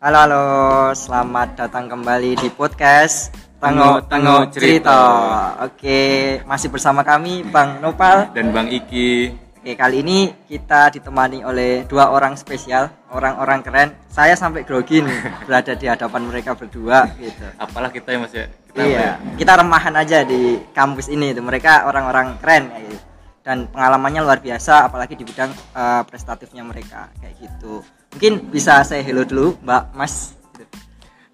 Halo halo, selamat datang kembali di podcast Tango Tango Tango Tango Cerita. Oke, masih bersama kami Bang Nopal. dan Bang Iki. Oke, kali ini kita ditemani oleh dua orang spesial, orang-orang keren. Saya sampai grogi nih berada di hadapan mereka berdua gitu. Apalah kita ya Mas ya? Kita apa Iya, ya? kita remahan aja di kampus ini tuh. Mereka orang-orang keren kayak gitu. Dan pengalamannya luar biasa apalagi di bidang eh, prestatifnya mereka kayak gitu. Mungkin bisa saya hello dulu, Mbak Mas.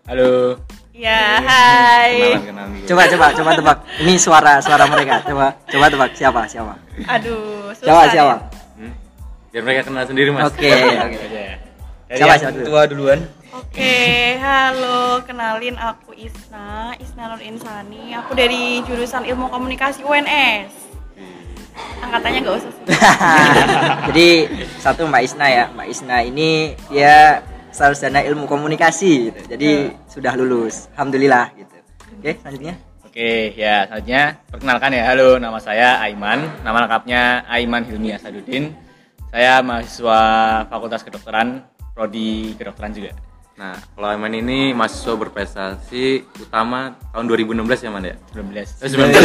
Halo. Ya, hai. Kenalan kenalan dulu. Coba coba coba tebak. Ini suara suara mereka. Coba coba tebak siapa siapa. Aduh, susah Siapa ya. siapa? Hmm? Biar mereka kenal sendiri Mas. Oke, oke. Aja ya. Dari Siapa, siapa dulu? tua duluan. Oke, halo, kenalin aku Isna, Isna Nur Insani. Aku dari jurusan Ilmu Komunikasi UNS. Angkatannya nggak usah sih. Jadi satu Mbak Isna ya. Mbak Isna ini dia sarjana ilmu komunikasi gitu. Jadi sudah lulus. Alhamdulillah gitu. Oke, selanjutnya. Oke, ya selanjutnya perkenalkan ya. Halo, nama saya Aiman. Nama lengkapnya Aiman Hilmi Asaduddin. Saya mahasiswa Fakultas Kedokteran, prodi kedokteran juga. Nah, kalau Aiman ini mahasiswa berprestasi utama tahun 2016 ya, Man ya? 19. Eh, 19.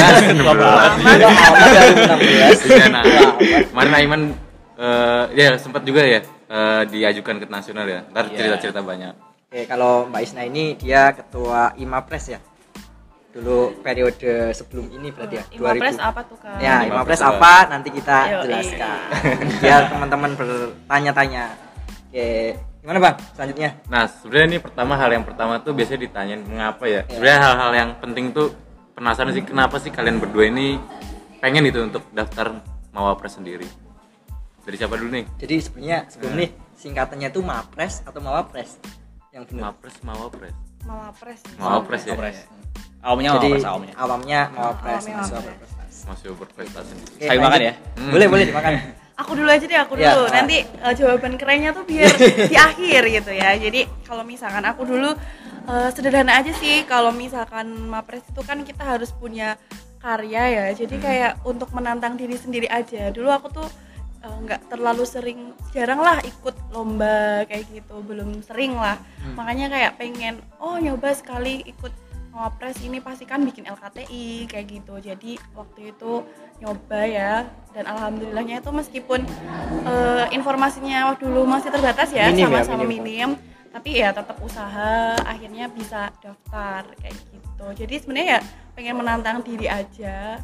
2016. Iya, nah. Kemarin Aiman eh, ya sempat juga ya eh, diajukan ke nasional ya. Ntar Iya. cerita-cerita banyak. Oke, kalau Mbak Isna ini dia ketua IMAPRES ya. Dulu periode sebelum ini berarti ya. Imapres 2000. apa tuh kak? Ya, Imapres apa? nanti kita Yoi. jelaskan. Biar teman-teman bertanya-tanya. Oke, gimana Bang? Selanjutnya. Nah, sebenarnya ini pertama hal yang pertama tuh biasanya ditanyain mengapa ya. Sebenarnya hal-hal yang penting tuh penasaran sih kenapa sih kalian berdua ini pengen itu untuk daftar Mawapres sendiri. Dari siapa dulu nih? Jadi sebenarnya sebelum nih singkatannya itu MAPRES atau MAWAPRES? Yang benar. Mapres, Mawapres. Mawapres. Mawapres ya. Mawapres. Awamnya Jadi Mawapres, awamnya. awamnya MAWAPRES, mahasiswa berprestasi. Masih berprestasi. Oke, Saya makan ya. Hmm. Boleh, boleh dimakan. Aku dulu aja deh, aku Ya, dulu. ah. Nanti eh, jawaban kerennya tuh biar di akhir gitu ya. Jadi kalau misalkan aku dulu eh, sederhana aja sih. Kalau misalkan mapres itu kan kita harus punya karya ya. Jadi kayak untuk menantang diri sendiri aja. Dulu aku tuh eh, nggak terlalu sering, jarang lah ikut lomba kayak gitu. Belum sering lah. Makanya kayak pengen, oh nyoba sekali ikut Mawapres ini pasti kan bikin LKTI kayak gitu. Jadi waktu itu nyoba ya dan alhamdulillahnya itu meskipun eh, informasinya dulu masih terbatas ya Minim ya, sama-sama minim. minim, tapi ya tetap usaha akhirnya bisa daftar kayak gitu. Jadi sebenarnya ya pengen menantang diri aja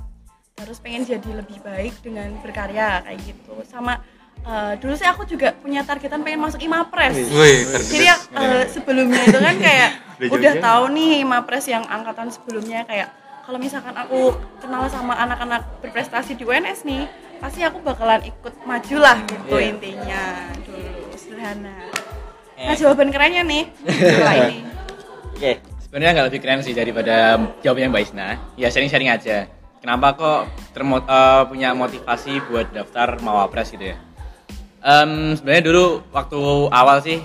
terus pengen jadi lebih baik dengan berkarya kayak gitu. Sama eh, dulu sih aku juga punya targetan pengen masuk IMAPRES. Wih. Jadi eh, sebelumnya itu kan kayak Udah tahu nih Mapres yang angkatan sebelumnya kayak kalau misalkan aku kenal sama anak-anak berprestasi di UNS nih, pasti aku bakalan ikut maju lah gitu Iya. intinya dulu sederhana. Eh. Nah jawaban kerennya nih setelah ini. Oke. Sebenarnya nggak lebih keren sih daripada jawabannya Mbak Isna. Ya sharing-sharing aja. Kenapa kok termo- eh, punya motivasi buat daftar Mawapres gitu ya? Em, sebenarnya dulu waktu awal sih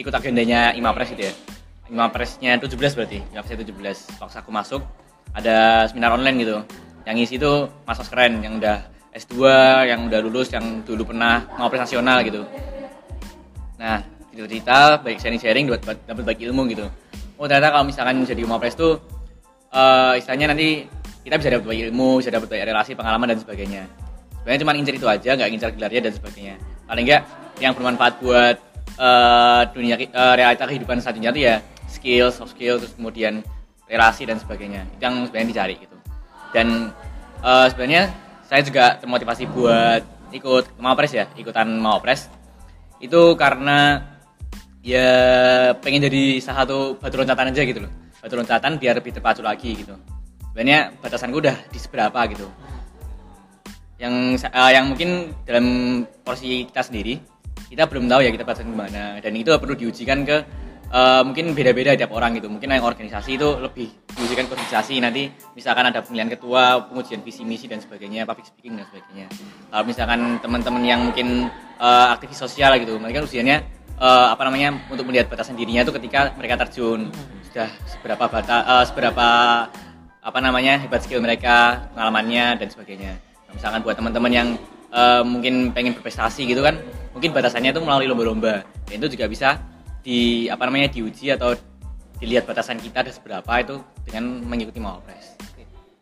ikut agendanya Imapres gitu ya. Imapresnya 17 berarti, Imapresnya 17. Waktu aku masuk ada seminar online gitu. Yang isi itu mas-mas keren yang udah S2, yang udah lulus, yang dulu pernah Mawapres nasional gitu. Nah, cerita-cerita, baik sharing-sharing, dapat dapat baik ilmu gitu. Oh ternyata kalau misalkan jadi Mapres tuh eh istilahnya nanti kita bisa dapat banyak ilmu, bisa dapat banyak relasi, pengalaman dan sebagainya. Sebenarnya cuma ngincer itu aja, nggak ngincer gelarnya dan sebagainya. Paling nggak yang bermanfaat buat eh, dunia eh, realita kehidupan selanjutnya tuh ya skill, soft skill, terus kemudian relasi dan sebagainya. Itu yang sebenarnya dicari gitu. Dan eh, sebenarnya saya juga termotivasi buat ikut Mapres ya, ikutan Mapres itu karena ya pengen jadi salah satu batu loncatan aja gitu loh batu loncatan biar lebih terpacu lagi gitu sebenarnya batasanku udah di seberapa gitu yang eh, yang mungkin dalam porsi kita sendiri kita belum tahu ya kita batasan gimana dan itu perlu diujikan ke eh, mungkin beda-beda tiap orang gitu. Mungkin yang organisasi itu lebih diujikan ke organisasi. Nanti misalkan ada pemilihan ketua pengujian visi misi dan sebagainya public speaking dan sebagainya. Kalau misalkan teman-teman yang mungkin eh, aktivis sosial gitu mereka ujiannya eh, apa namanya untuk melihat batasan dirinya itu ketika mereka terjun. Sudah seberapa bata eh, seberapa apa namanya hebat skill mereka pengalamannya dan sebagainya Nah, misalkan buat teman-teman yang eh, mungkin pengen berprestasi gitu kan mungkin batasannya itu melalui lomba-lomba dan itu juga bisa di apa namanya diuji atau dilihat batasan kita ada seberapa itu dengan mengikuti Mawapres.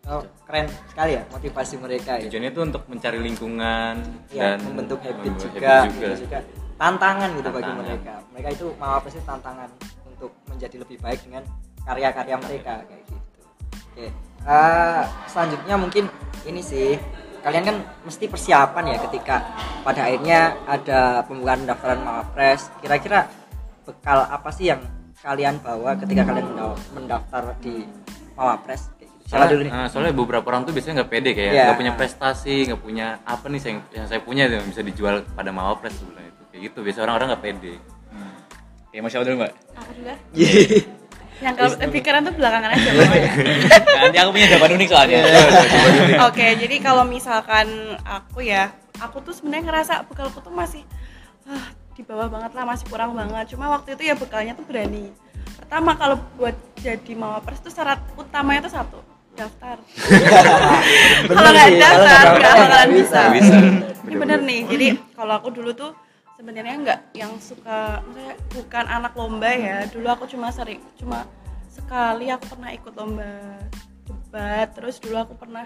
Oh, keren sekali ya motivasi mereka ya. tujuannya itu untuk mencari lingkungan Ya, dan membentuk habit membentuk juga, habit gitu juga. Tantangan gitu bagi Tantangan. mereka. Mereka itu mawapres itu tantangan untuk menjadi lebih baik dengan karya-karya mereka kayak gitu. Oke. Eh, selanjutnya mungkin ini sih kalian kan mesti persiapan ya ketika pada akhirnya ada pembukaan pendaftaran mawapres. Kira-kira bekal apa sih yang kalian bawa ketika kalian mendaf- mendaftar di mawapres? Kayak gitu. Siapa dulu nih? Soalnya, eh, soalnya beberapa orang tuh biasanya nggak pede kayak Iya. nggak punya prestasi, nggak punya apa nih yang, yang saya punya yang bisa dijual pada mawapres sebenarnya itu kayak gitu. Biasa orang-orang nggak pede. Oke, mau siapa dulu mbak? Aku dulu. Yang kalau pikiran tuh belakangan aja pokoknya. Nanti aku punya jawaban unik soalnya. Oke, jadi kalau misalkan aku ya, aku tuh sebenarnya ngerasa bekalku tuh masih ah, di bawah banget lah, masih kurang banget. Cuma waktu itu ya bekalnya tuh berani. Pertama kalau buat jadi mawapres tuh syarat utamanya tuh satu, daftar. kalau nggak daftar nggak bakalan bisa. bisa. Ini bener nih. Jadi kalau aku dulu tuh sebenarnya nggak yang suka, maksudnya bukan anak lomba ya. Dulu aku cuma sering, cuma sekali aku pernah ikut lomba debat. Terus dulu aku pernah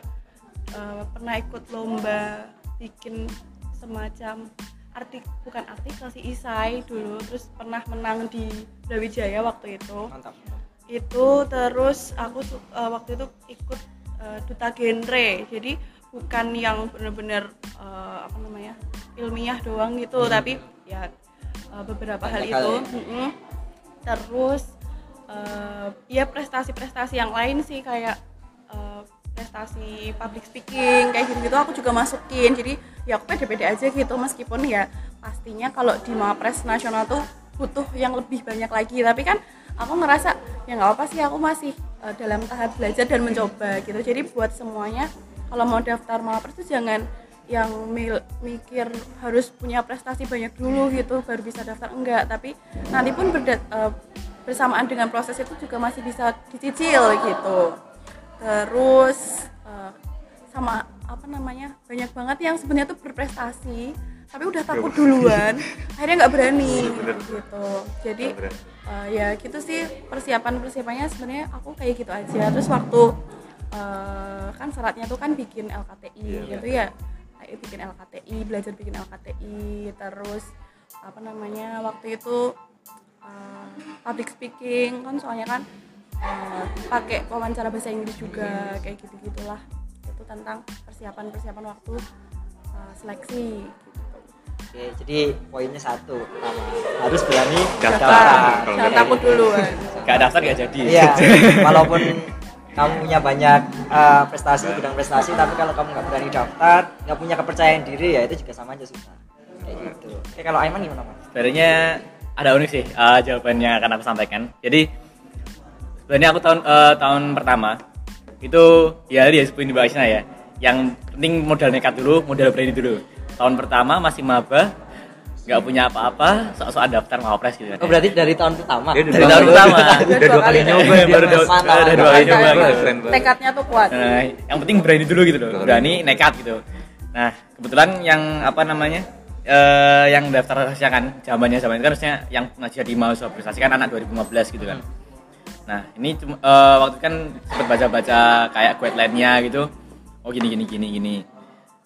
eh, pernah ikut lomba bikin semacam artik bukan artikel sih isai dulu terus pernah menang di Brawijaya waktu itu Mantap. itu terus aku eh, waktu itu ikut eh, duta genre jadi bukan yang bener-bener eh, apa namanya ilmiah doang gitu tapi ya eh, beberapa hal Banyak hal itu. Mm-mm. terus eh, ya prestasi-prestasi yang lain sih kayak eh, prestasi public speaking kayak gitu gitu aku juga masukin. Jadi ya aku pede-pede aja gitu meskipun ya pastinya kalau di Mapres nasional tuh butuh yang lebih banyak lagi. Tapi kan aku ngerasa ya nggak apa sih aku masih eh, dalam tahap belajar dan mencoba gitu. Jadi buat semuanya kalau mau daftar Mapres tuh jangan yang mil- mikir harus punya prestasi banyak dulu gitu baru bisa daftar. Enggak tapi nanti pun berda- eh, bersamaan dengan proses itu juga masih bisa dicicil gitu. Terus eh, sama apa namanya banyak banget yang sebenarnya tuh berprestasi tapi udah takut duluan akhirnya nggak berani gitu. Jadi eh, ya gitu sih persiapan persiapannya sebenarnya aku kayak gitu aja. Terus waktu eh, kan syaratnya tuh kan bikin LKTI gitu ya. Kayak bikin LKTI belajar bikin LKTI terus apa namanya waktu itu uh, public speaking kan soalnya kan uh, pakai wawancara bahasa Inggris juga kayak gitu gitulah itu tentang persiapan persiapan waktu uh, seleksi gitu. Oke, jadi poinnya satu pertama harus berani Daftar. jangan takut duluan. Gak daftar gak jadi. Iya, walaupun kamu punya banyak uh, prestasi bidang prestasi, tapi kalau kamu nggak berani daftar, nggak punya kepercayaan diri ya itu juga sama aja susah. Kayak gitu. Oke, kalau Aiman gimana mas? Sebenarnya ada unik sih eh, jawabannya yang akan aku sampaikan. Jadi sebenarnya aku tahun eh, tahun pertama itu ya tadi ya sebutin di Aisna ya. Yang penting modal nekat dulu, modal berani dulu. Tahun pertama masih maba, nggak punya apa-apa, sok-sokan daftar mawapres gitu kan. Oh berarti dari tahun pertama? Dia Dari tahun pertama. Udah dua kali nyoba ya, baru dua, udah kali nyoba gitu. Tekadnya tuh kuat Nah, yang penting berani dulu gitu loh. Berani nekat gitu. Nah, kebetulan yang apa namanya? eh yang daftar harusnya kan zamannya zaman itu kan harusnya yang jadi mahasiswa prestasi kan anak 2015 gitu kan. Nah, ini cuma eh, waktu itu kan sempat baca-baca kayak guideline-nya gitu. Oh gini gini gini gini.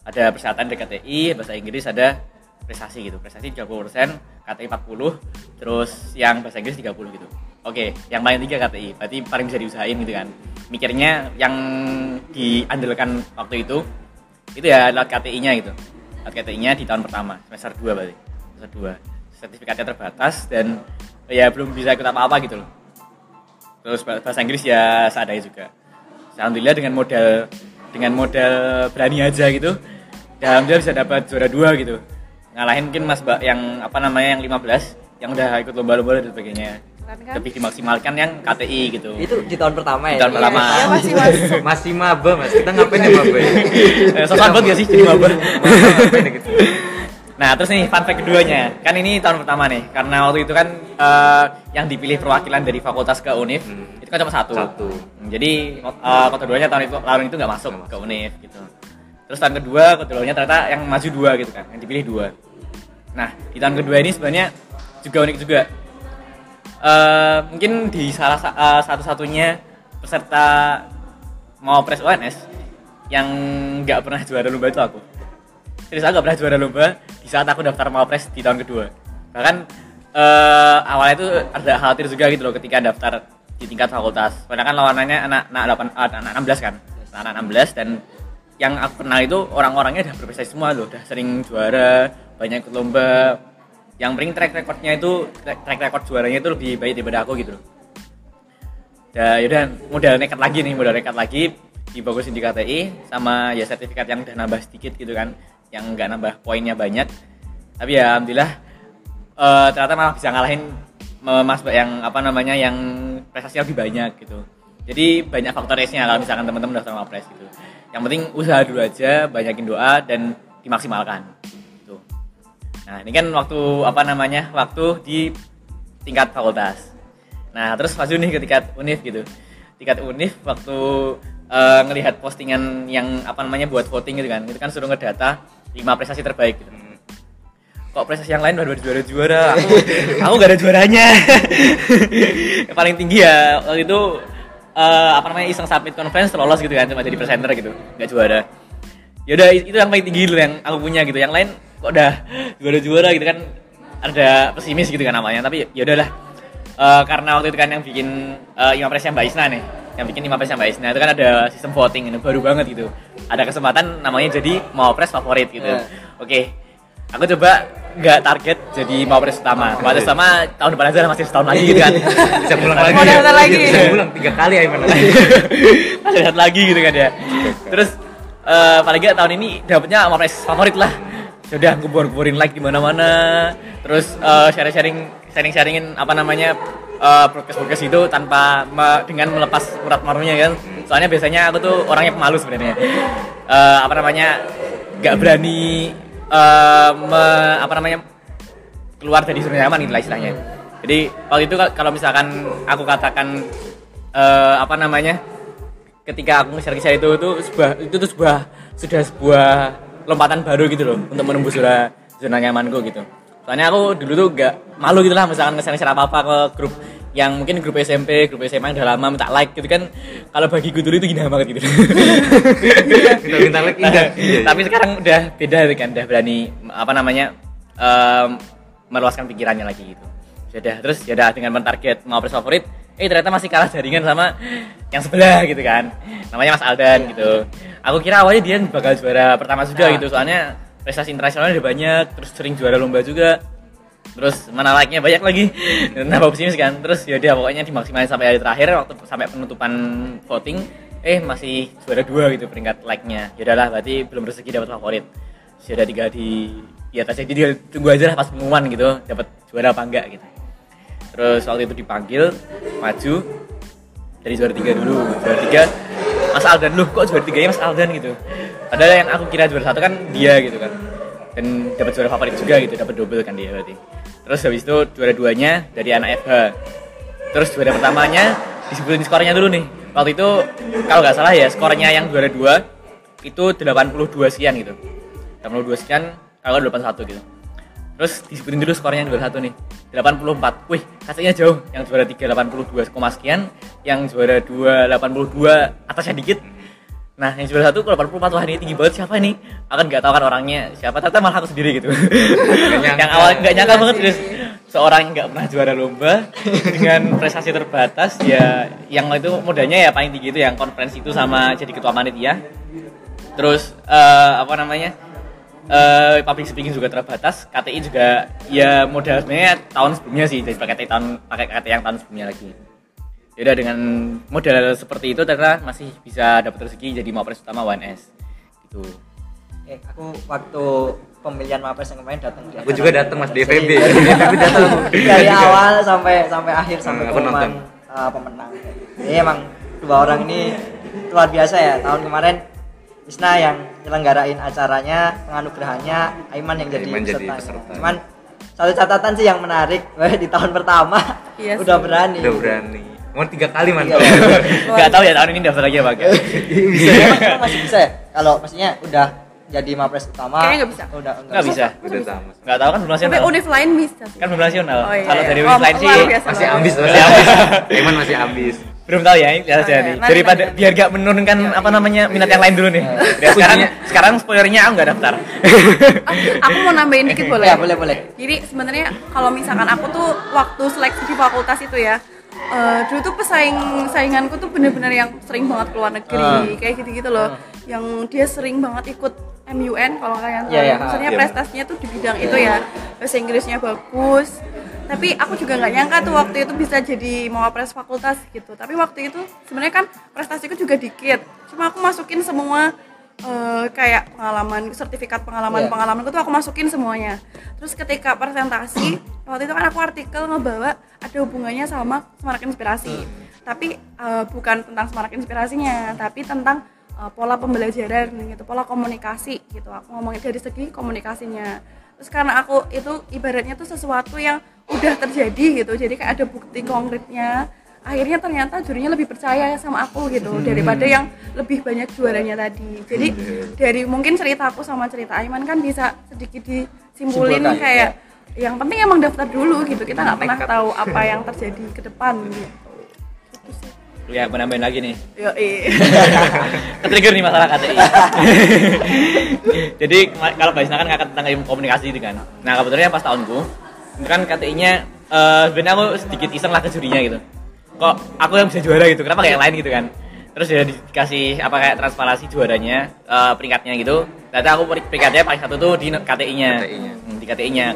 Ada persyaratan dari KTI, bahasa Inggris ada prestasi gitu. Prestasi 30%, KTI 40, terus yang bahasa Inggris 30 gitu. Oke, yang paling tiga KTI, berarti paling bisa diusahain gitu kan. Mikirnya yang diandalkan waktu itu itu ya lewat KTI-nya gitu. Lewat KTI-nya di tahun pertama, semester 2 berarti. Semester 2. Sertifikatnya terbatas dan ya belum bisa ikut apa-apa gitu loh terus bah- bahasa Inggris ya seadanya juga alhamdulillah dengan modal dengan modal berani aja gitu alhamdulillah bisa dapat juara dua gitu ngalahin mungkin mas mbak yang apa namanya yang 15 yang udah ikut lomba-lomba dan sebagainya kan? lebih dimaksimalkan yang KTI gitu Itu di tahun pertama ya? Di tahun pertama. Iya, masih masuk Masih maba mas, kita ngapain ya maba ya? eh, sosokan banget gak sih jadi ya gitu? Nah, terus nih fun fact keduanya. Kan ini tahun pertama nih, karena waktu itu kan eh, yang dipilih perwakilan dari fakultas ke UNIF Hmm. itu kan cuma satu. Satu. Hmm, Jadi eh, kota duanya tahun itu tahun itu nggak masuk Nggak ke UNIF gitu. Terus tahun kedua kota duanya ternyata yang maju dua gitu kan, yang dipilih dua. Nah, di tahun kedua ini sebenarnya juga unik juga. eh, mungkin di salah sa- eh, satu-satunya peserta mau pres ONS yang nggak pernah juara lomba itu aku. Serius aku nggak pernah juara lomba di saat aku daftar mau pres di tahun kedua. Bahkan eh, awalnya itu ada khawatir juga gitu loh ketika daftar di tingkat fakultas. Karena kan lawanannya anak anak 8 eh, anak 16 kan. Anak 16 dan yang aku kenal itu orang-orangnya udah berprestasi semua loh udah sering juara banyak ikut lomba yang paling track recordnya itu track record juaranya itu lebih baik daripada aku gitu Ya yaudah modal nekat lagi nih, modal nekat lagi dibagusin di KTI sama ya sertifikat yang udah nambah sedikit gitu kan, yang nggak nambah poinnya banyak. Tapi ya alhamdulillah eh, ternyata malah bisa ngalahin eh, Mas yang apa namanya yang prestasinya lebih banyak gitu. Jadi banyak faktor S-nya kalau misalkan teman-teman daftar Mapres gitu. Yang penting usaha dulu aja, banyakin doa dan dimaksimalkan. Gitu. Nah, ini kan waktu apa namanya? Waktu di tingkat fakultas. Nah, terus maju nih ke tingkat univ gitu. Tingkat univ waktu eh, ngelihat postingan yang apa namanya buat voting gitu kan. Itu kan suruh ngedata 5 prestasi terbaik gitu. Kok prestasi yang lain udah juara-juara, aku, aku gak ada juaranya. paling tinggi ya waktu itu eh, apa namanya iseng submit conference lolos gitu kan cuma jadi presenter gitu, nggak juara. Ya udah itu yang paling tinggi dulu yang aku punya gitu. Yang lain kok udah juara-juara gitu kan ada pesimis gitu kan namanya. Tapi ya udahlah Eh, karena waktu itu kan yang bikin uh, Imapres Mbak Isna nih yang bikin Imapres Mbak Isna itu kan ada sistem voting ini baru banget gitu ada kesempatan namanya jadi Mawapres favorit gitu Iya. oke aku coba nggak target jadi Mawapres utama Mawapres utama tahun depan aja masih setahun lagi gitu kan Bisa pulang lagi. Mau ya? daftar lagi. Bisa pulang tiga kali ya Iman. masih lihat lagi gitu kan ya terus eh paling nggak tahun ini dapetnya Mawapres favorit lah sudah kubur-kuburin like di mana-mana terus eh, sharing-sharing sharing-sharingin apa namanya eh, broadcast-broadcast itu tanpa me- dengan melepas urat malunya kan soalnya biasanya aku tuh orangnya pemalu sebenarnya Eh, apa namanya nggak berani eh, me- apa namanya keluar dari zona nyaman gitu lah istilahnya. Jadi waktu itu ka- kalau misalkan aku katakan eh, apa namanya ketika aku nge-share kisah itu itu sebuah itu tuh sebuah sudah sebuah lompatan baru gitu loh untuk menembus zona zona nyamanku gitu. Soalnya aku dulu tuh gak malu gitu lah misalkan nge-share apa apa ke grup yang mungkin grup SMP, grup SMA yang udah lama minta like gitu kan kalau bagi gue dulu itu gini banget gitu. Minta like indah. Iya. Tapi sekarang udah beda gitu kan, udah berani apa namanya em, meluaskan pikirannya lagi gitu. Sudah terus ya udah dengan mentarget mau favorit, eh ternyata masih kalah jaringan sama yang sebelah gitu kan. Namanya Mas Aldan gitu. Aku kira awalnya dia bakal juara pertama juga Nah. gitu, soalnya prestasi internasionalnya udah banyak, terus sering juara lomba juga. Terus mana like-nya banyak lagi. Nambah pesimis kan. Terus ya udah pokoknya dimaksimalin sampai hari terakhir waktu sampai penutupan voting eh masih juara dua gitu peringkat like-nya. Ya udahlah berarti belum rezeki dapat favorit. Sudah tiga di ya atas jadi tunggu aja lah pas pengumuman gitu dapat juara apa enggak gitu. Terus waktu itu dipanggil maju dari juara tiga dulu juara tiga Mas Aldan loh kok juara tiganya Mas Aldan gitu padahal yang aku kira juara satu kan dia gitu kan dan dapat juara favorit juga gitu dapat double kan dia berarti. Terus habis itu juara duanya dari anak FH terus juara pertamanya disebutin skornya dulu nih. Waktu itu kalau nggak salah ya skornya yang juara dua itu 82 sekian gitu. 82 sekian kalau 81 gitu. Terus disebutin dulu skornya yang juara satu nih 84 Wih kasihnya jauh. Yang juara 3 82 koma sekian Yang juara 2 82 atasnya dikit Nah yang juara satu kalau 84 Wah ini tinggi banget. Siapa ini? Akan nggak tahu kan orangnya. Siapa? Ternyata malah aku sendiri gitu. Yang awal nggak nyangka banget terus Seorang yang nggak pernah juara lomba Dengan prestasi terbatas Ya yang itu modalnya ya paling tinggi itu Yang konferensi itu sama jadi ketua panitia. Terus eh, apa namanya? eh public speaking juga terbatas, KTI juga ya modal sebenarnya tahun sebelumnya sih, jadi pakai KTI tahun pakai KTI yang tahun sebelumnya lagi. Jadi dengan modal seperti itu ternyata masih bisa dapat rezeki jadi mapres utama UNS. Gitu. Eh, aku waktu pemilihan mapres yang kemarin datang di Aku acara. juga datang Mas Jadi, dari- Tapi datang dari awal sampai sampai akhir sampai Hmm, aku pengumuman nonton. uh, pemenang. Jadi emang dua orang ini luar biasa ya. Tahun kemarin Isna yang nyelenggarain acaranya, penganugerahannya, Aiman yang jadi Aiman jadi pesertanya. peserta. Cuman satu catatan sih yang menarik, di tahun pertama Iya udah berani. Udah berani. Mau tiga kali man. Iya. Gak tahu ya tahun ini daftar lagi apa enggak. bisa ya, Mas? masih bisa ya? Kalau maksudnya udah jadi mapres utama Kayaknya nggak bisa. udah Nggak bisa. Udah sama. Nggak tahu kan belum Tapi nasional. univ lain bisa sih. Kan belum nasional. Oh, iya, Kalau iya. dari Oh, univ lain sih luar biasa, Masih ambis, masih ambis. Iman masih ambis. belum tahu ya ini Oh, iya. Daripada nanti, biar gak menurunkan apa namanya minat yang lain dulu nih. Ya, sekarang sekarang spoilernya aku nggak daftar. Aku mau nambahin dikit boleh? ya boleh boleh Jadi sebenarnya kalau misalkan aku tuh waktu seleksi di fakultas itu ya, eh, dulu tuh pesaing sainganku tuh bener-bener yang sering banget keluar negeri, kayak gitu-gitu loh, yang dia sering banget ikut MUN kalau kalian tahu, Iya, iya. maksudnya Iya. prestasinya tuh di bidang itu ya, bahasa Inggrisnya bagus. Tapi aku juga nggak nyangka tuh waktu itu bisa jadi mawapres fakultas gitu. Tapi waktu itu sebenarnya kan prestasiku juga dikit. Cuma aku masukin semua eh, kayak pengalaman sertifikat pengalaman Iya. pengalamanku tuh aku masukin semuanya. Terus ketika presentasi waktu itu kan aku artikel ngebawa ada hubungannya sama semarak inspirasi. Tapi eh, bukan tentang semarak inspirasinya tapi tentang eh, pola pembelajaran gitu pola komunikasi gitu. Aku ngomongin dari segi komunikasinya. Terus karena aku itu ibaratnya tuh sesuatu yang udah terjadi gitu jadi kayak ada bukti konkretnya akhirnya ternyata jurinya lebih percaya sama aku gitu daripada yang lebih banyak juaranya tadi. Jadi dari mungkin cerita aku sama cerita Aiman kan bisa sedikit disimpulin Simpulkan, kayak yang penting emang daftar dulu gitu. Kita nggak pernah tahu apa yang terjadi ke depan gitu. Ya, mau nambahin lagi nih. Yo, Ketrigger nih masalah KTI. Jadi kalau Mbak Isna kan ngangkat tentang ilmu komunikasi itu kan. Nah kebetulan pas tahunku, kan KTI-nya eh sebenarnya aku sedikit iseng lah ke jurinya gitu. Kok aku yang bisa juara gitu, kenapa kayak yang lain gitu kan? Terus ya dikasih apa kayak transparansi juaranya, eh, peringkatnya gitu. Ternyata aku peri- peringkatnya paling satu tuh di KTI-nya. KTI-nya. Hmm, di KTI-nya.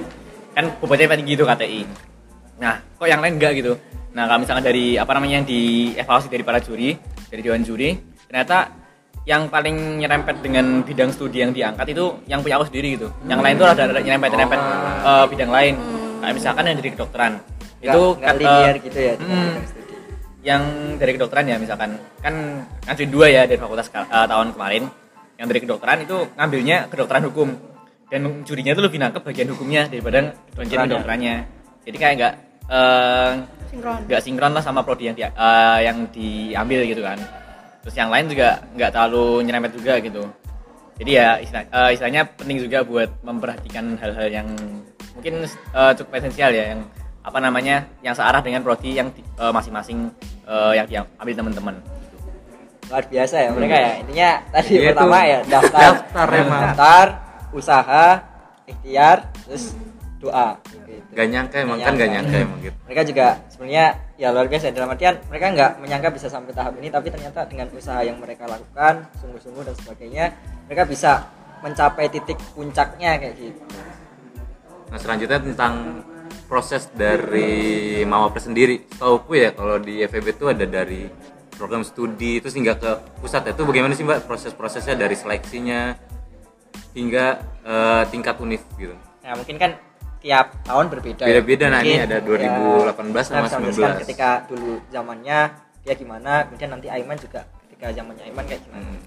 Kan bobotnya paling tinggi itu KTI. Nah, kok yang lain enggak gitu? Nah, kalau misalkan dari apa namanya yang dievaluasi dari para juri, dari dewan juri, ternyata yang paling nyerempet dengan bidang studi yang diangkat itu yang punya aku sendiri gitu. Yang lain tuh ada ada nyerempet-nyerempet eh, bidang lain. Kayak misalkan yang dari kedokteran. itu kat- linear eh, gitu ya hmm. Yang dari kedokteran ya misalkan kan ngajuin dua ya dari fakultas eh, tahun kemarin. Yang dari kedokteran itu ngambilnya kedokteran hukum. Dan jurinya itu lebih nangkep bagian hukumnya daripada bagian Kedokterannya. kedokterannya. Jadi kayak nggak eh, sinkron. nggak sinkron lah sama prodi yang di, eh, yang diambil gitu kan. Terus yang lain juga nggak terlalu nyerempet juga gitu. Jadi ya istilah- eh, istilahnya penting juga buat memperhatikan hal-hal yang mungkin eh, cukup esensial ya yang apa namanya yang searah dengan prodi yang eh, masing-masing eh, yang diambil teman-teman. Luar biasa ya mereka ya. Intinya tadi Iya pertama ya daftar. Daftar emang. daftar usaha ikhtiar terus doa. Gitu. Gak nyangka emang kan gak nyangka. emang gitu. mereka juga sebenarnya ya luar biasa. Dalam artian mereka nggak menyangka bisa sampai tahap ini tapi ternyata dengan usaha yang mereka lakukan sungguh-sungguh dan sebagainya mereka bisa mencapai titik puncaknya kayak gitu. Nah selanjutnya tentang proses dari Mawapres sendiri. Tauku ya kalau di FEB itu ada dari program studi itu hingga ke pusat itu bagaimana sih mbak proses-prosesnya dari seleksinya hingga eh, tingkat univ gitu. nah mungkin kan tiap tahun berbeda ya. Beda-beda, nah, ini ada 2018 sama kita bisa 19. menuliskan ketika dulu zamannya dia gimana kemudian nanti Aiman juga ketika zamannya Aiman kayak gimana Hmm.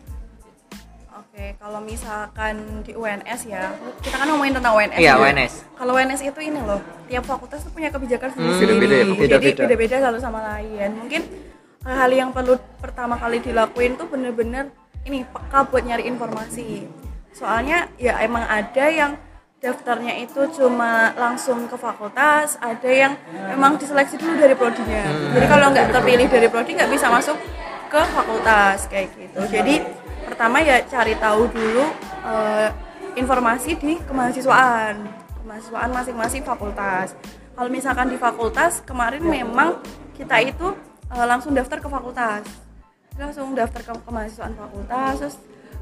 Oke, kalau misalkan di UNS ya, kita kan ngomongin tentang UNS. Iya, ya. UNS. Kalau UNS itu ini loh, tiap fakultas tuh punya kebijakan Hmm, sendiri. beda-beda ya, Jadi beda-beda. satu sama lain. Mungkin hal yang perlu pertama kali dilakuin tuh bener-bener ini peka buat nyari informasi. Soalnya ya emang ada yang daftarnya itu cuma langsung ke fakultas, ada yang memang diseleksi dulu dari prodinya. Jadi kalau nggak terpilih dari prodi nggak bisa masuk ke fakultas kayak gitu. Jadi pertama ya cari tahu dulu eh, informasi di kemahasiswaan kemahasiswaan masing-masing fakultas. Kalau misalkan di fakultas kemarin memang kita itu eh, langsung daftar ke fakultas. Langsung daftar ke kemahasiswaan fakultas terus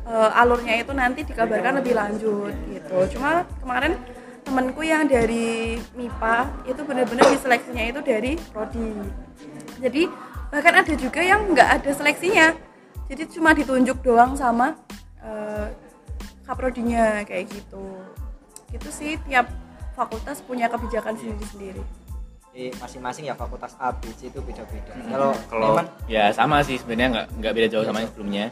eh, alurnya itu nanti dikabarkan lebih lanjut gitu. Cuma kemarin temenku yang dari MIPA itu benar-benar diseleksinya itu dari prodi. Jadi bahkan ada juga yang nggak ada seleksinya jadi cuma ditunjuk doang sama eh, kaprodinya kayak gitu. Gitu sih tiap fakultas punya kebijakan sendiri-sendiri. Di masing-masing ya fakultas A B C itu beda-beda. Kalau Kalau- Aiman ya sama sih sebenarnya nggak nggak beda jauh sama yang sebelumnya.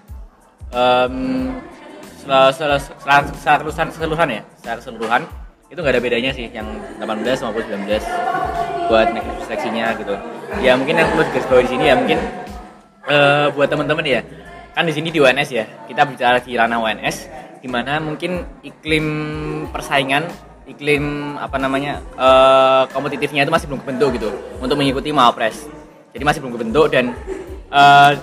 Secara, secara, secara keseluruhan, keseluruhan ya? Secara keseluruhan itu nggak ada bedanya sih yang 18 maupun 19 buat seleksinya gitu. Ya mungkin yang perlu digarisbawahi di sini ya mungkin eh, buat teman-teman ya kan di sini di UNS ya kita bicara di ranah UNS di mana mungkin iklim persaingan iklim apa namanya eh, kompetitifnya itu masih belum kebentuk gitu untuk mengikuti Mawapres jadi masih belum kebentuk dan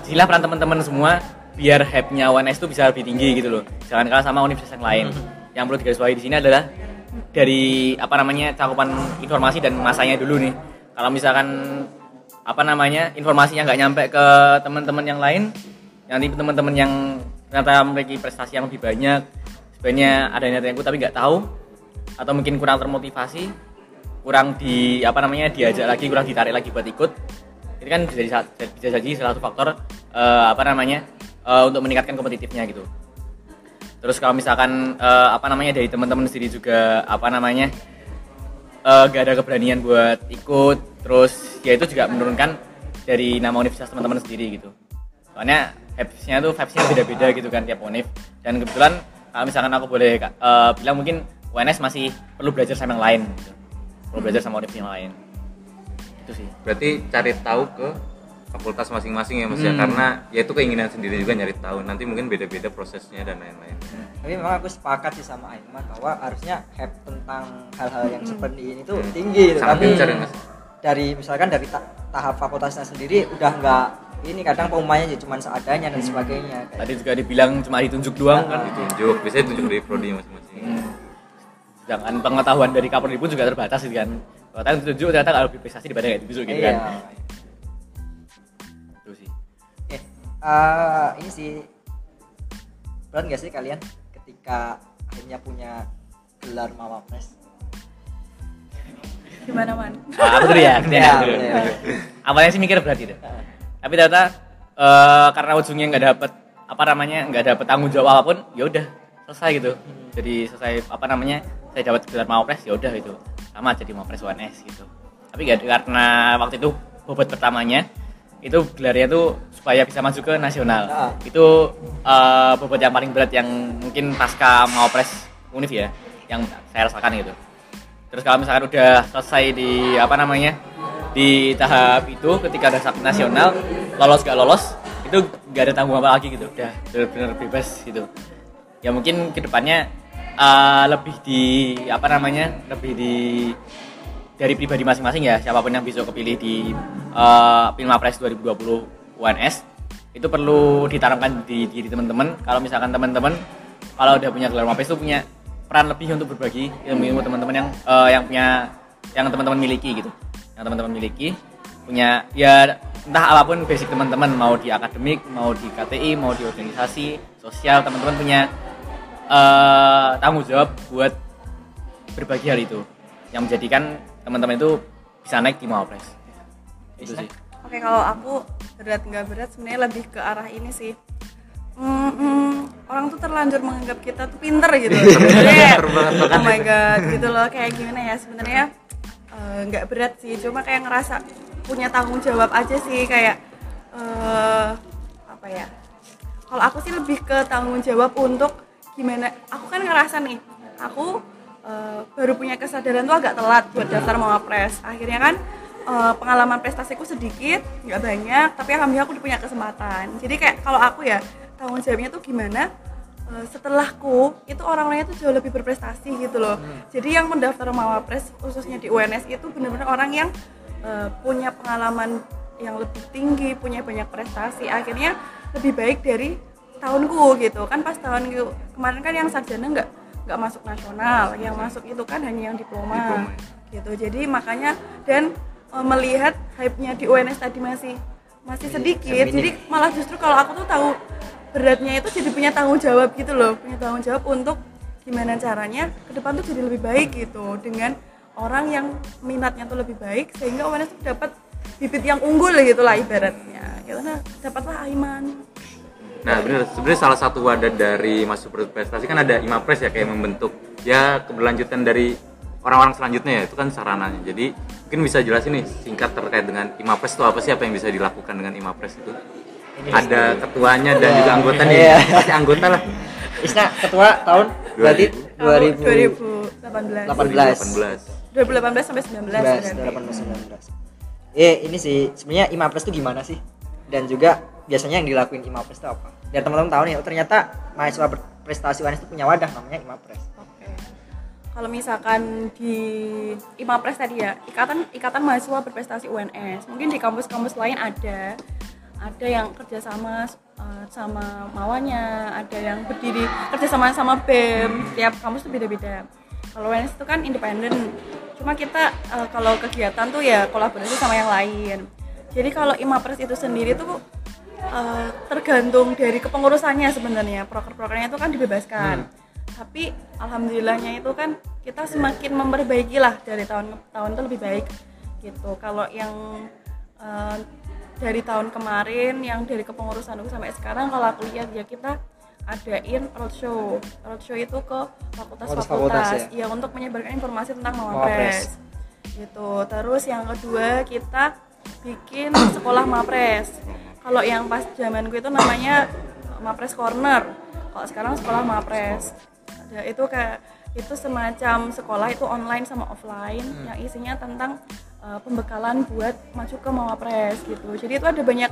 sinilah peran teman-teman semua biar hype-nya UNS itu bisa lebih tinggi gitu loh jangan kalah sama universitas yang lain. Yang perlu digarisbawahi di sini adalah dari apa namanya cakupan informasi dan masanya dulu nih. Kalau misalkan apa namanya informasinya nggak nyampe ke teman-teman yang lain nanti teman-teman yang ternyata memiliki prestasi yang lebih banyak sebenarnya ada niat ikut tapi nggak tahu atau mungkin kurang termotivasi kurang di apa namanya diajak lagi kurang ditarik lagi buat ikut. Ini kan bisa jadi, bisa jadi salah satu faktor eh, apa namanya eh, untuk meningkatkan kompetitifnya gitu. Terus kalau misalkan eh, apa namanya dari teman-teman sendiri juga apa namanya eh, gak ada keberanian buat ikut terus ya itu juga menurunkan dari nama universitas teman-teman sendiri gitu. Soalnya vibes-nya tuh vibes-nya beda-beda gitu kan tiap univ dan kebetulan kalau misalkan aku boleh eh, bilang mungkin UNS masih perlu belajar sama yang lain gitu. perlu belajar sama univ yang lain. Itu sih. Berarti cari tahu ke fakultas masing-masing ya mas ya? Hmm. karena ya itu keinginan sendiri juga nyari tahu. Nanti mungkin beda-beda prosesnya dan lain-lain. Tapi memang aku sepakat sih sama Aiman bahwa harusnya hype tentang hal-hal yang seperti ini tuh Hmm. tinggi gitu. sangat tapi ya mas. dari misalkan dari ta- tahap fakultasnya sendiri udah nggak ini kadang pengumumannya ya cuma seadanya dan sebagainya kayak tadi juga dibilang cuma ditunjuk doang kan Ah. ditunjuk biasanya ditunjuk dari prodi masing-masing Hmm. sedangkan pengetahuan dari Kapolri pun juga terbatas gitu kan kalau ternyata ditunjuk ternyata kalau lebih prestasi daripada nggak ditunjuk gitu iya. kan itu sih Oke, eh, ini sih berat nggak sih kalian ketika akhirnya punya gelar mawapres? gimana man Nah, aku dulu ya, Ya, ya. Awalnya sih mikir berat gitu. Tapi ternyata eh, karena ujungnya nggak dapet apa namanya nggak dapet tanggung jawab apa pun, ya udah selesai gitu. Jadi selesai apa namanya saya dapat gelar mawapres ya udah gitu. Sama jadi mawapres UNS gitu. Tapi gak, karena waktu itu bobot pertamanya itu gelarnya tuh supaya bisa maju ke nasional. Ah. Itu eh, bobot yang paling berat yang mungkin pasca mawapres univ ya, yang saya rasakan gitu terus kalau misalkan udah selesai di apa namanya di tahap itu ketika ada nasional lolos gak lolos itu gak ada tanggung apa lagi gitu. Udah benar-benar bebas gitu. Ya mungkin ke depannya eh, lebih di apa namanya lebih di dari pribadi masing-masing ya. Siapa pun yang bisa kepilih di uh, Pilmapres 2020 UNS itu perlu ditanamkan di diri teman-teman. Kalau misalkan teman-teman kalau udah punya gelar Mapres itu punya peran lebih untuk berbagi ilmu-ilmu teman-teman yang eh, yang punya yang teman-teman miliki gitu yang teman-teman miliki punya ya entah apa pun basic teman-teman mau di akademik mau di KTI mau di organisasi sosial teman-teman punya eh, tanggung jawab buat berbagi hal itu. Yang menjadikan teman-teman itu bisa naik di Mawapres. Itu sih. Oke kalau aku berat nggak berat sebenarnya lebih ke arah ini sih. Hmm, hmm, orang tuh terlanjur menganggap kita tuh pinter gitu. Sebenarnya, oh my god gitu loh. Kayak gimana ya sebenarnya eh, nggak berat sih cuma kayak ngerasa punya tanggung jawab aja sih kayak eh apa ya? Kalau aku sih lebih ke tanggung jawab untuk gimana aku kan ngerasa nih aku eh, baru punya kesadaran tuh agak telat buat daftar mawapres. Akhirnya kan eh, pengalaman prestasiku sedikit nggak banyak tapi alhamdulillah aku udah punya kesempatan. Jadi kayak kalau aku ya tanggung jawabnya tuh gimana setelahku itu orang-orangnya tuh jauh lebih berprestasi gitu loh. Jadi yang mendaftar mawapres khususnya di UNS itu benar-benar orang yang eh, punya pengalaman yang lebih tinggi punya banyak prestasi. Akhirnya lebih baik dari tahunku gitu. Kan pas tahun kemarin kan yang sarjana nggak nggak masuk nasional. Yang masuk itu kan hanya yang diploma, Diploma, gitu. Jadi makanya dan e, melihat hype-nya di UNS tadi masih masih sedikit. minim. jadi malah justru kalau aku tuh tahu beratnya itu jadi punya tanggung jawab gitu loh punya tanggung jawab untuk gimana caranya ke depan tuh jadi lebih baik gitu dengan orang yang minatnya tuh lebih baik sehingga UNS tuh dapat bibit yang unggul gitu lah ibaratnya. Gitu nah dapatlah Aiman. Nah bener, sebenarnya salah satu wadah dari masuk berprestasi kan ada imapres ya kayak membentuk. Ya keberlanjutan dari orang-orang selanjutnya ya itu kan sarananya. Jadi mungkin bisa jelasin nih singkat terkait dengan imapres itu apa sih? Apa yang bisa dilakukan dengan imapres itu? Ada ketuanya dan juga anggota nih, Iya. pasti anggota lah. Isna ketua tahun berarti 2018 2018 18. 2018 sampai 19 berarti. 18 19 eh ini sih sebenarnya imapres itu gimana sih dan juga biasanya yang dilakuin imapres itu apa biar teman-teman tahu nih oh, ternyata mahasiswa ber- prestasi UNS itu punya wadah namanya Imapres Oke. Kalau misalkan di IMAPRES tadi ya, ikatan ikatan mahasiswa berprestasi UNS. Mungkin di kampus-kampus lain ada, ada yang kerjasama eh, sama mawanya, ada yang berdiri kerjasama sama BEM. Tiap kampus itu beda-beda. Kalau UNS itu kan independen. Cuma kita eh, kalau kegiatan tuh ya kolaborasi sama yang lain. Jadi kalau IMAPRES itu sendiri tuh eh, tergantung dari kepengurusannya sebenarnya. Proker-prokernya itu kan dibebaskan tapi alhamdulillahnya itu kan kita semakin memperbaiki lah dari tahun ke tahun itu lebih baik gitu kalau yang dari tahun kemarin yang dari kepengurusan aku sampai sekarang kalau aku lihat ya kita adain roadshow. Roadshow itu ke Fakultas-fakultas, fakultas-fakultas ya? ya untuk menyebarkan informasi tentang Mawapres. Gitu. Terus yang kedua kita bikin sekolah Mapres. Kalau yang pas zamanku itu namanya Mapres Corner. Kalau sekarang sekolah Mapres. Ada itu kayak itu semacam sekolah itu online sama offline yang isinya tentang uh, pembekalan buat maju ke Mawapres gitu jadi itu ada banyak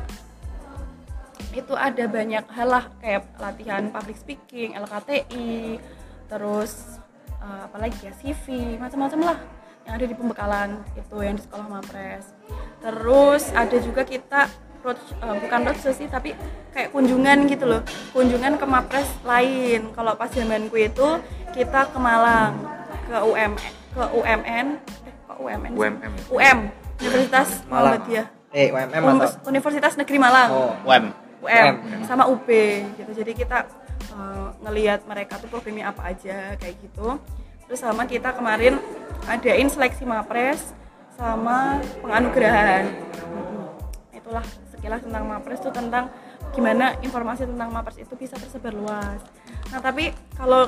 itu ada banyak hal lah kayak latihan public speaking, LKTI, terus uh, apalagi ya CV, macam-macam lah yang ada di pembekalan itu yang di sekolah Mapres. Terus ada juga kita road, uh, bukan roadshow sih tapi kayak kunjungan gitu loh, kunjungan ke Mapres lain. Kalau pas zamanku itu kita ke Malang, ke UM, ke UMN, eh, UMN? UMM. UM, Universitas Malang Muhammadiyah. eh UMM atau Univers- Universitas Negeri Malang. oh UM UM sama UB gitu. Jadi kita uh, ngelihat mereka tuh programnya apa aja kayak gitu. Terus sama kita kemarin adain seleksi Mapres sama penganugerahan. Itulah sekilas tentang Mapres tuh tentang gimana informasi tentang Mapres itu bisa tersebar luas. Nah tapi kalau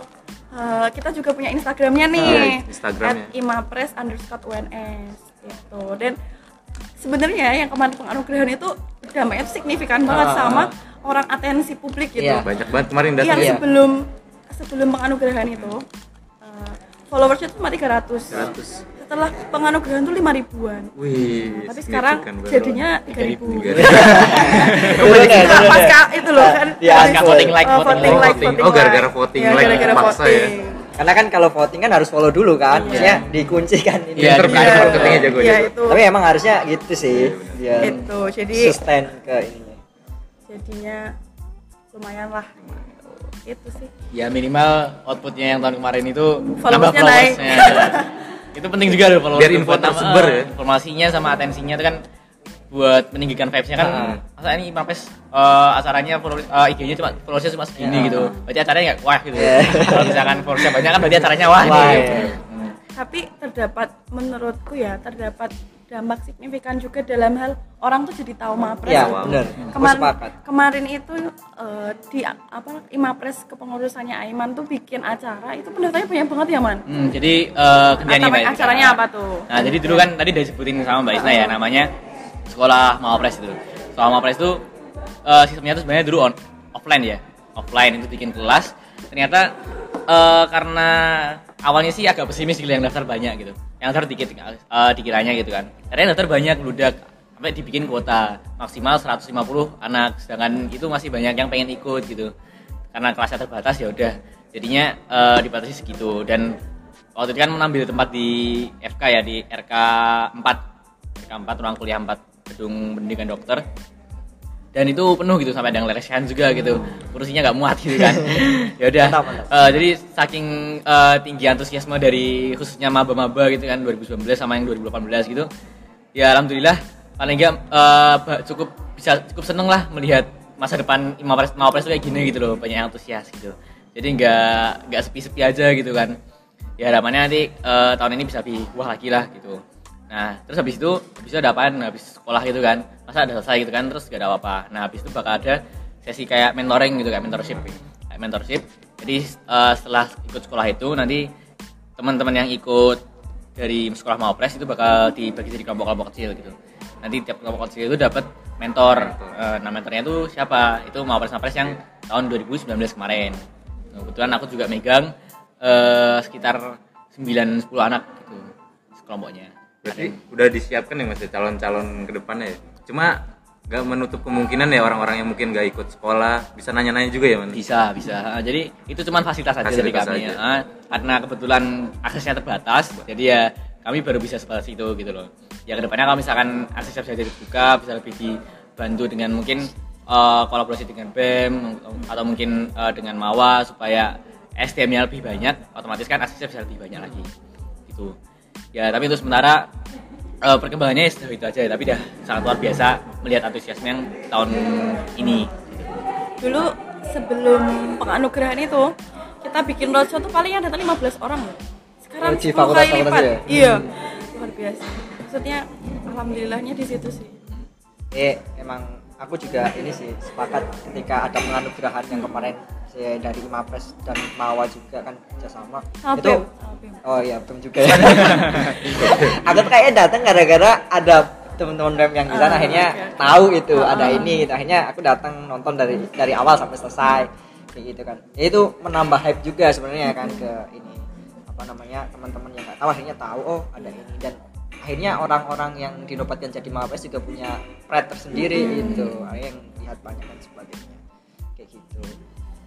uh, kita juga punya Instagramnya nih, Instagramnya. at imapres underscore UNS gitu. Dan sebenarnya yang kemarin penganugerahan itu dampaknya itu signifikan banget Ah. sama orang atensi publik gitu. Iya. banyak banget kemarin Yang datang Iya. sebelum sebelum penganugerahan itu uh, followersnya cuma 300. 100 Setelah penganugerahan tuh 5 ribuan. wih Tapi sekarang banget. jadinya 3000. Bener, Nah, bener. pasca itu loh kan. Iya, nggak voting like, oh, voting voting like. Oh, gara-gara voting Iya, like gara-gara ya. voting. karena kan kalau voting kan harus follow dulu kan maksudnya dikunci kan ini Iya, iya. pinter, marketingnya jago Iya, jago. itu. tapi emang harusnya gitu sih biar Itu. Jadi sustain ke ininya jadinya lumayan lah. Itu sih. ya minimal outputnya yang tahun kemarin itu Followersnya naik. itu penting juga loh followers Biar info tersebar nama- ya. informasinya sama atensinya itu kan buat meninggikan vibesnya kan Ah. masa ini Mapes eh, acaranya followers eh, IG-nya cuma followersnya cuma segini Ya. gitu berarti acaranya nggak wah gitu Ya. kalau misalkan followersnya banyak kan berarti acaranya wah, Wah, ya. Hmm. tapi terdapat menurutku ya terdapat dampak signifikan juga dalam hal orang tuh jadi tahu Mapres Iya, benar. Aku Kemarin itu eh, di apa Imapres kepengurusannya Aiman tuh bikin acara itu pendaftarnya banyak banget ya man. Hmm, jadi kerjaan Atau Mbak acaranya apa tuh? Nah, jadi dulu kan tadi udah disebutin sama Mbak Isna ya, namanya sekolah Mawapres itu. Sekolah Mawapres itu eh, sistemnya itu sebenarnya dulu on, offline ya. Offline itu bikin kelas. Ternyata eh, karena awalnya sih agak pesimis gitu yang daftar banyak gitu. Yang daftar dikit eh, dikiranya gitu kan. Yang daftar banyak ludak sampai dibikin kuota. Maksimal 150 anak sedangkan itu masih banyak yang pengen ikut gitu. Karena kelasnya terbatas ya udah. Jadinya eh, dibatasi segitu. Dan waktu itu kan mengambil tempat di FK ya di RK 4 RK 4 ruang kuliah 4 gedung pendidikan dokter dan itu penuh gitu sampai ada yang leresan juga gitu. Kursinya nggak muat gitu kan. Ya udah. Eh, jadi saking eh, tinggi antusiasme dari khususnya maba-maba gitu kan 2019 sama yang 2018 gitu. Ya alhamdulillah paling enggak eh, ba- cukup bisa cukup seneng lah melihat masa depan Mawapres Mawapres kayak gini gitu loh banyak yang antusias gitu. Jadi nggak nggak sepi-sepi aja gitu kan. Ya harapannya nanti eh, tahun ini bisa lebih wah lagi lah gitu nah terus habis itu bisa ada apaan habis sekolah gitu kan masa ada selesai gitu kan terus gak ada apa-apa nah habis itu bakal ada sesi kayak mentoring gitu kayak mentorship kayak mentorship jadi eh, setelah ikut sekolah itu nanti teman-teman yang ikut dari sekolah Mawapres itu bakal dibagi jadi kelompok-kelompok kecil gitu. Nanti tiap kelompok kecil itu dapat mentor. Eh, nah, mentornya itu siapa? Itu Mawapres yang tahun 2019 kemarin. Nah, kebetulan aku juga megang eh, sekitar 9 10 anak gitu kelompoknya. Berarti udah disiapkan nih mas ya calon-calon ke depannya ya. Cuma nggak menutup kemungkinan ya orang-orang yang mungkin nggak ikut sekolah. Bisa nanya-nanya juga ya man bisa bisa. Jadi itu cuma fasilitas saja dari kami saja. Ah, karena kebetulan aksesnya terbatas jadi ya kami baru bisa sebatas itu gitu loh. Ya ke depannya kalau misalkan aksesnya bisa jadi dibuka bisa lebih dibantu dengan mungkin eh, kolaborasi dengan BEM atau mungkin eh, dengan Mawa supaya SDM-nya lebih banyak otomatis kan aksesnya bisa lebih banyak lagi. Gitu ya tapi untuk sementara eh, perkembangannya ya sejauh itu aja tapi dah sangat luar biasa melihat antusiasme yang tahun ini. Dulu sebelum penganugerahan itu kita bikin roadshow tuh paling yang datang 15 orang loh. Sekarang Oh, di 10 kali lipat. ya? iya luar biasa. Maksudnya alhamdulillahnya di situ sih. Eh emang aku juga ini sih sepakat ketika ada penganugerahan yang kemarin saya dari Imapres dan Mawa juga kan kerjasama sama itu oh iya BEM juga ya aku tuh kayaknya datang gara-gara ada teman-teman BEM yang di sana Ah, akhirnya oke. tahu itu Ah, ada ah. ini gitu. akhirnya aku datang nonton dari dari awal sampai selesai kayak gitu kan ya, itu menambah hype juga sebenarnya kan ke ini apa namanya teman-teman yang nggak tahu akhirnya tahu oh ada ini dan akhirnya orang-orang yang dinobatkan jadi mapres juga punya pride tersendiri gitu. Akhirnya yang lihat banyak dan sebagainya. Kayak gitu.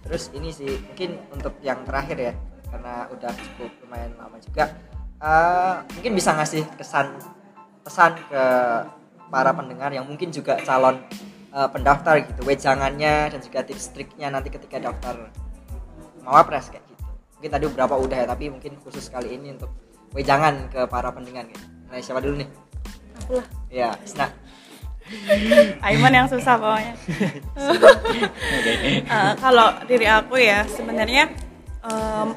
Terus ini sih mungkin untuk yang terakhir ya karena udah cukup lumayan lama juga. Eh, mungkin bisa ngasih kesan pesan ke para pendengar yang mungkin juga calon eh, pendaftar gitu. Wejangannya dan juga tips triknya nanti ketika daftar mawapres kayak gitu. Mungkin tadi beberapa udah ya tapi mungkin khusus kali ini untuk wejangan ke para pendengar gitu nah siapa dulu nih aku lah ya Isna Aiman yang susah pokoknya Eh, kalau diri aku ya sebenarnya em,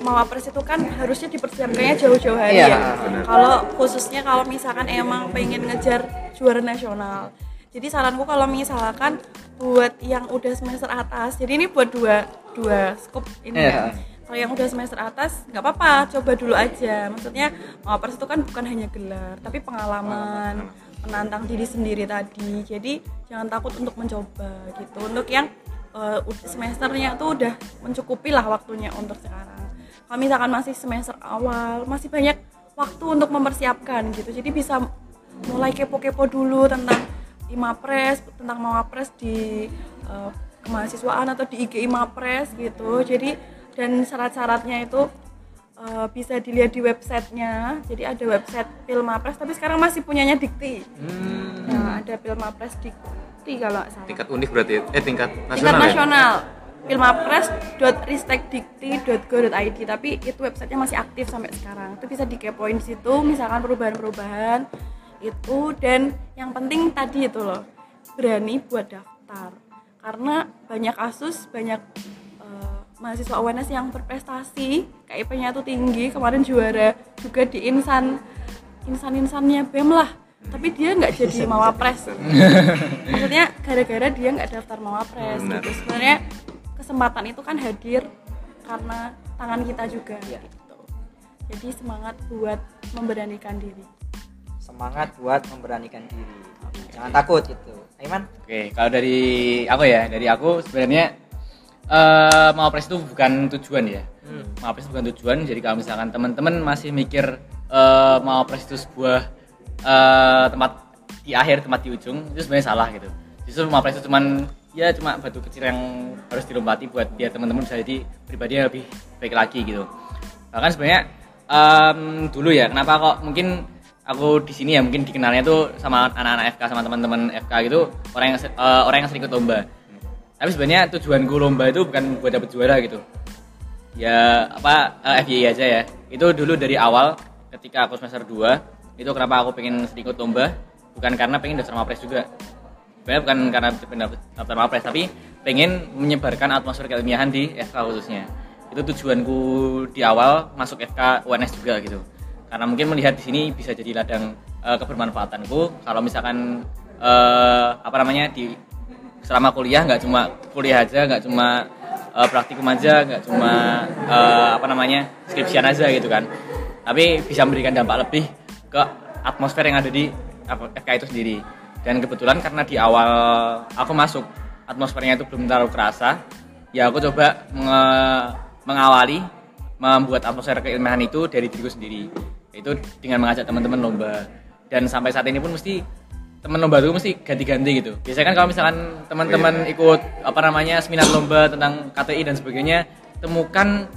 mawapres itu kan harusnya dipersiapkannya jauh-jauh hari Iya, ya. benar. Kalau khususnya kalau misalkan emang pengen ngejar juara nasional. Jadi saranku kalau misalkan buat yang udah semester atas, jadi ini buat dua dua scope ini Iya. ya. Kalau yang udah semester atas nggak apa-apa, coba dulu aja. Maksudnya mawapres itu kan bukan hanya gelar, tapi pengalaman, menantang diri sendiri tadi. Jadi jangan takut untuk mencoba gitu. Untuk yang ud- semesternya tuh udah mencukupi lah waktunya untuk sekarang. Kalau misalkan masih semester awal, masih banyak waktu untuk mempersiapkan gitu. Jadi bisa mulai kepo-kepo dulu tentang Imapres, tentang Mawapres di eh, kemahasiswaan atau di IG Imapres gitu. Jadi dan syarat-syaratnya itu eh, bisa dilihat di websitenya. Jadi ada website Pilmapres, tapi sekarang masih punyanya Dikti. Nah, ada Pilmapres Dikti kalau nggak salah tingkat univ berarti ya? eh tingkat nasional tingkat ya? nasional filmapres.ristekdikti.go.id tapi itu websitenya masih aktif sampai sekarang itu bisa dikepoin di situ misalkan perubahan-perubahan itu dan yang penting tadi itu loh berani buat daftar karena banyak kasus banyak mahasiswa UNS yang berprestasi. KIP-nya tuh tinggi kemarin juara juga di insan insan-insannya BEM lah. Tapi dia nggak jadi mawapres. maksudnya gara-gara dia nggak daftar mawapres Benar. gitu. Sebenarnya kesempatan itu kan hadir karena tangan kita juga Iya. gitu. Jadi semangat buat memberanikan diri. Semangat buat memberanikan diri. Jangan takut gitu. Aiman? Oke, kalau dari aku ya, dari aku sebenarnya eh mau pres itu bukan tujuan ya. Mau pres bukan tujuan. Jadi kalau misalkan teman-teman masih mikir eh mau pres itu sebuah eh tempat di akhir, tempat di ujung, itu sebenarnya salah gitu. Justru mau pres itu cuman ya cuma batu kecil yang harus dilompati buat biar teman-teman bisa jadi pribadi yang lebih baik lagi gitu. Bahkan sebenarnya em, dulu ya, kenapa kok mungkin aku di sini ya mungkin dikenalnya tuh sama anak-anak FK sama teman-teman FK gitu orang yang eh, orang yang sering ikut lomba. Tapi sebenarnya tujuanku lomba itu bukan buat dapet juara gitu. Ya apa eh, FYI aja ya. Itu dulu dari awal ketika aku semester 2 itu kenapa aku pengen sering ikut lomba bukan karena pengen daftar mapres juga. Sebenarnya bukan karena pengen daftar- mapres tapi pengen menyebarkan atmosfer keilmiahan di FK khususnya. Itu tujuanku di awal masuk FK UNS juga gitu karena mungkin melihat di sini bisa jadi ladang eh, kebermanfaatanku kalau misalkan eh, apa namanya di selama kuliah nggak cuma kuliah aja nggak cuma eh, praktikum aja nggak cuma eh, apa namanya skripsian aja gitu kan. Tapi bisa memberikan dampak lebih ke atmosfer yang ada di FK itu sendiri. Dan kebetulan karena di awal aku masuk atmosfernya itu belum terlalu kerasa ya aku coba menge- mengawali membuat atmosfer keilmiahan itu dari diriku sendiri. Itu dengan mengajak teman-teman lomba. Dan sampai saat ini pun mesti teman lomba itu mesti ganti-ganti gitu. Biasanya kan kalau misalkan teman-teman ikut apa namanya seminar lomba tentang KTI dan sebagainya, temukan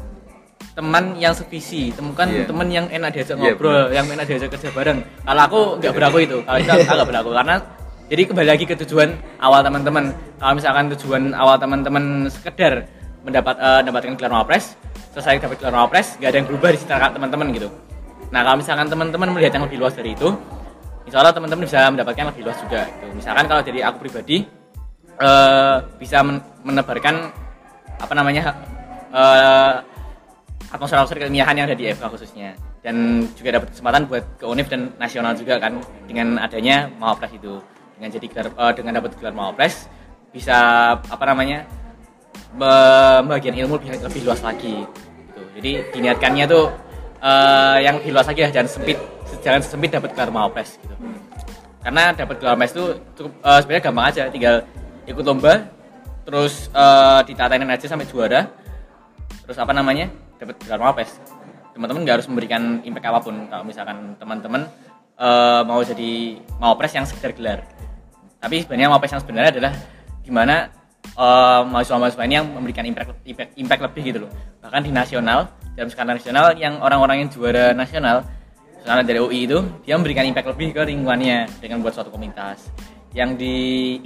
teman yang sevisi, temukan Iya. teman yang enak diajak Iya, ngobrol, yang enak diajak kerja bareng. Kalau aku nggak berlaku itu, kalau itu nggak berlaku karena jadi kembali lagi ke tujuan awal teman-teman. Kalau misalkan tujuan awal teman-teman sekedar mendapat eh, mendapatkan gelar Mawapres, selesai dapat gelar Mawapres, nggak ada yang berubah di sekitar teman-teman gitu. Nah kalau misalkan teman-teman melihat yang lebih luas dari itu, insya Allah teman-teman bisa mendapatkan lebih luas juga. Gitu. Misalkan kalau dari aku pribadi eh, bisa men- menebarkan apa namanya eh, atmosfer-atmosfer keilmiahan yang ada di FK khususnya dan juga dapat kesempatan buat ke UNIF dan nasional juga kan dengan adanya Mawapres itu dengan jadi eh, dengan dapat gelar Mawapres bisa apa namanya pembagian ilmu lebih, lebih luas lagi gitu. jadi diniatkannya tuh eh, yang lebih luas lagi ya jangan sempit jangan sempit dapat gelar Mawapres gitu. Karena dapat gelar Mawapres itu cukup eh, sebenarnya gampang aja tinggal ikut lomba terus eh, ditatain aja sampai juara terus apa namanya dapat gelar Mawapres. Teman-teman nggak harus memberikan impact apa pun kalau misalkan teman-teman eh, mau jadi Mawapres yang sekedar gelar. Tapi sebenarnya Mawapres yang sebenarnya adalah gimana eh, mahasiswa-mahasiswa ini yang memberikan impact, impact impact lebih gitu loh. Bahkan di nasional dalam skala nasional yang orang-orang yang juara nasional misalnya dari UI itu dia memberikan impact lebih ke lingkungannya dengan buat suatu komunitas. Yang di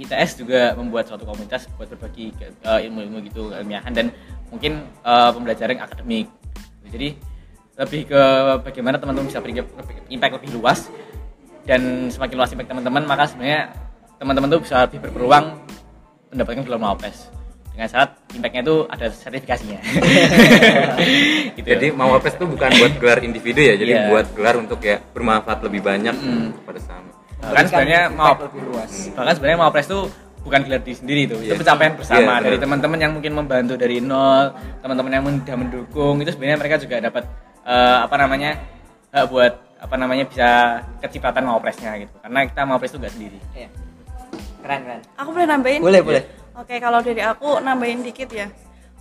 ITS juga membuat suatu komunitas buat berbagi ke ilmu-ilmu gitu keilmiahan dan mungkin eh, pembelajaran akademik. Jadi lebih ke bagaimana teman-teman bisa beri impact lebih luas dan semakin luas impact teman-teman maka sebenarnya teman-teman tuh bisa lebih berpeluang mendapatkan gelar Mawapres dengan syarat impactnya itu ada sertifikasinya gitu Jadi Mawapres itu bukan buat gelar individu ya, jadi Iya. buat gelar untuk ya bermanfaat lebih banyak Mm. kepada sama. bahkan sebenarnya mau lebih luas. bahkan sebenarnya Mawapres itu bukan gelar diri sendiri itu itu Iya. pencapaian bersama Iya, dari benar. teman-teman yang mungkin membantu dari nol teman-teman yang sudah mendukung itu sebenarnya mereka juga dapat eh, apa namanya hak buat apa namanya bisa kecipratan Mawapresnya gitu karena kita Mawapres itu nggak sendiri Iya. Keren keren. Aku boleh nambahin? Boleh boleh. Oke, kalau dari aku nambahin dikit ya.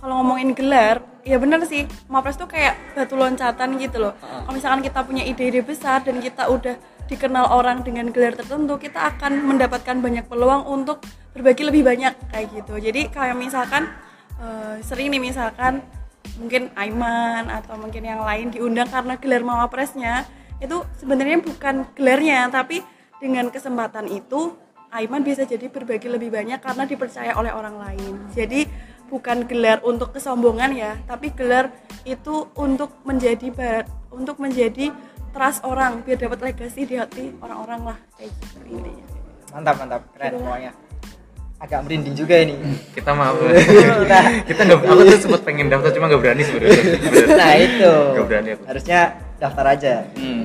Kalau ngomongin gelar, ya bener sih, Mapres tuh kayak batu loncatan gitu loh. Kalau misalkan kita punya ide-ide besar dan kita udah dikenal orang dengan gelar tertentu, kita akan mendapatkan banyak peluang untuk berbagi lebih banyak kayak gitu. Jadi kayak misalkan eh, sering nih misalkan mungkin Aiman atau mungkin yang lain diundang karena gelar Mawapresnya itu sebenarnya bukan gelarnya tapi dengan kesempatan itu Aiman bisa jadi berbagi lebih banyak karena dipercaya oleh orang lain. Jadi bukan gelar untuk kesombongan ya, tapi gelar itu untuk menjadi bar- untuk menjadi trust orang biar dapat legasi di hati orang-orang lah kayak gitu intinya. Mantap mantap keren pokoknya. Agak merinding juga ini. Kita maaf. kita kita nggak, aku tuh sempat pengen daftar cuma nggak berani sebenarnya. Nah itu Nggak berani aku. harusnya daftar aja Hmm.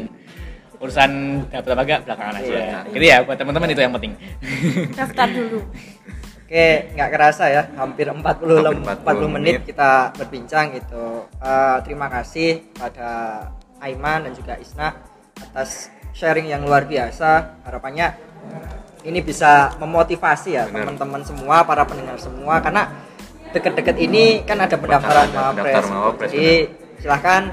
Urusan dapat apa enggak belakangan aja Iya. gitu ya buat teman-teman itu yang penting Daftar dulu. Oke, nggak kerasa ya, hampir 40, lem- Hampir 40 40 menit menit. kita berbincang gitu. Eh, terima kasih pada Aiman dan juga Isna atas sharing yang luar biasa. Harapannya ini bisa memotivasi ya teman-teman semua, para pendengar semua karena deket-deket ini kan ada pendaftaran Mawapres, Jadi silahkan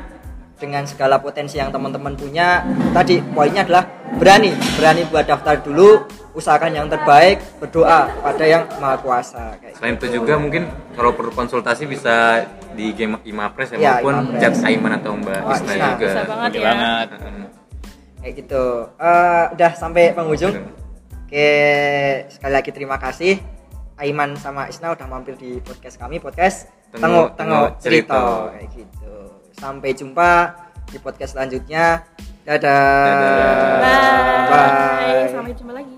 dengan segala potensi yang teman-teman punya. Tadi poinnya adalah berani berani buat daftar dulu usahakan yang terbaik berdoa pada yang maha kuasa kayak Selain itu juga mungkin kalau perlu konsultasi bisa di game Imapres ya, Iya, maupun chat Aiman atau Mbak Wah, Isna Isna. juga. Bisa banget ya. banget. Kayak gitu. Eh, udah sampai penghujung. Oke sekali lagi terima kasih. Aiman sama Isna udah mampir di podcast kami podcast Tengok- tengok Cerita. kayak gitu Sampai jumpa di podcast selanjutnya. Dadah. Dadah. Bye. Bye. Sampai jumpa lagi.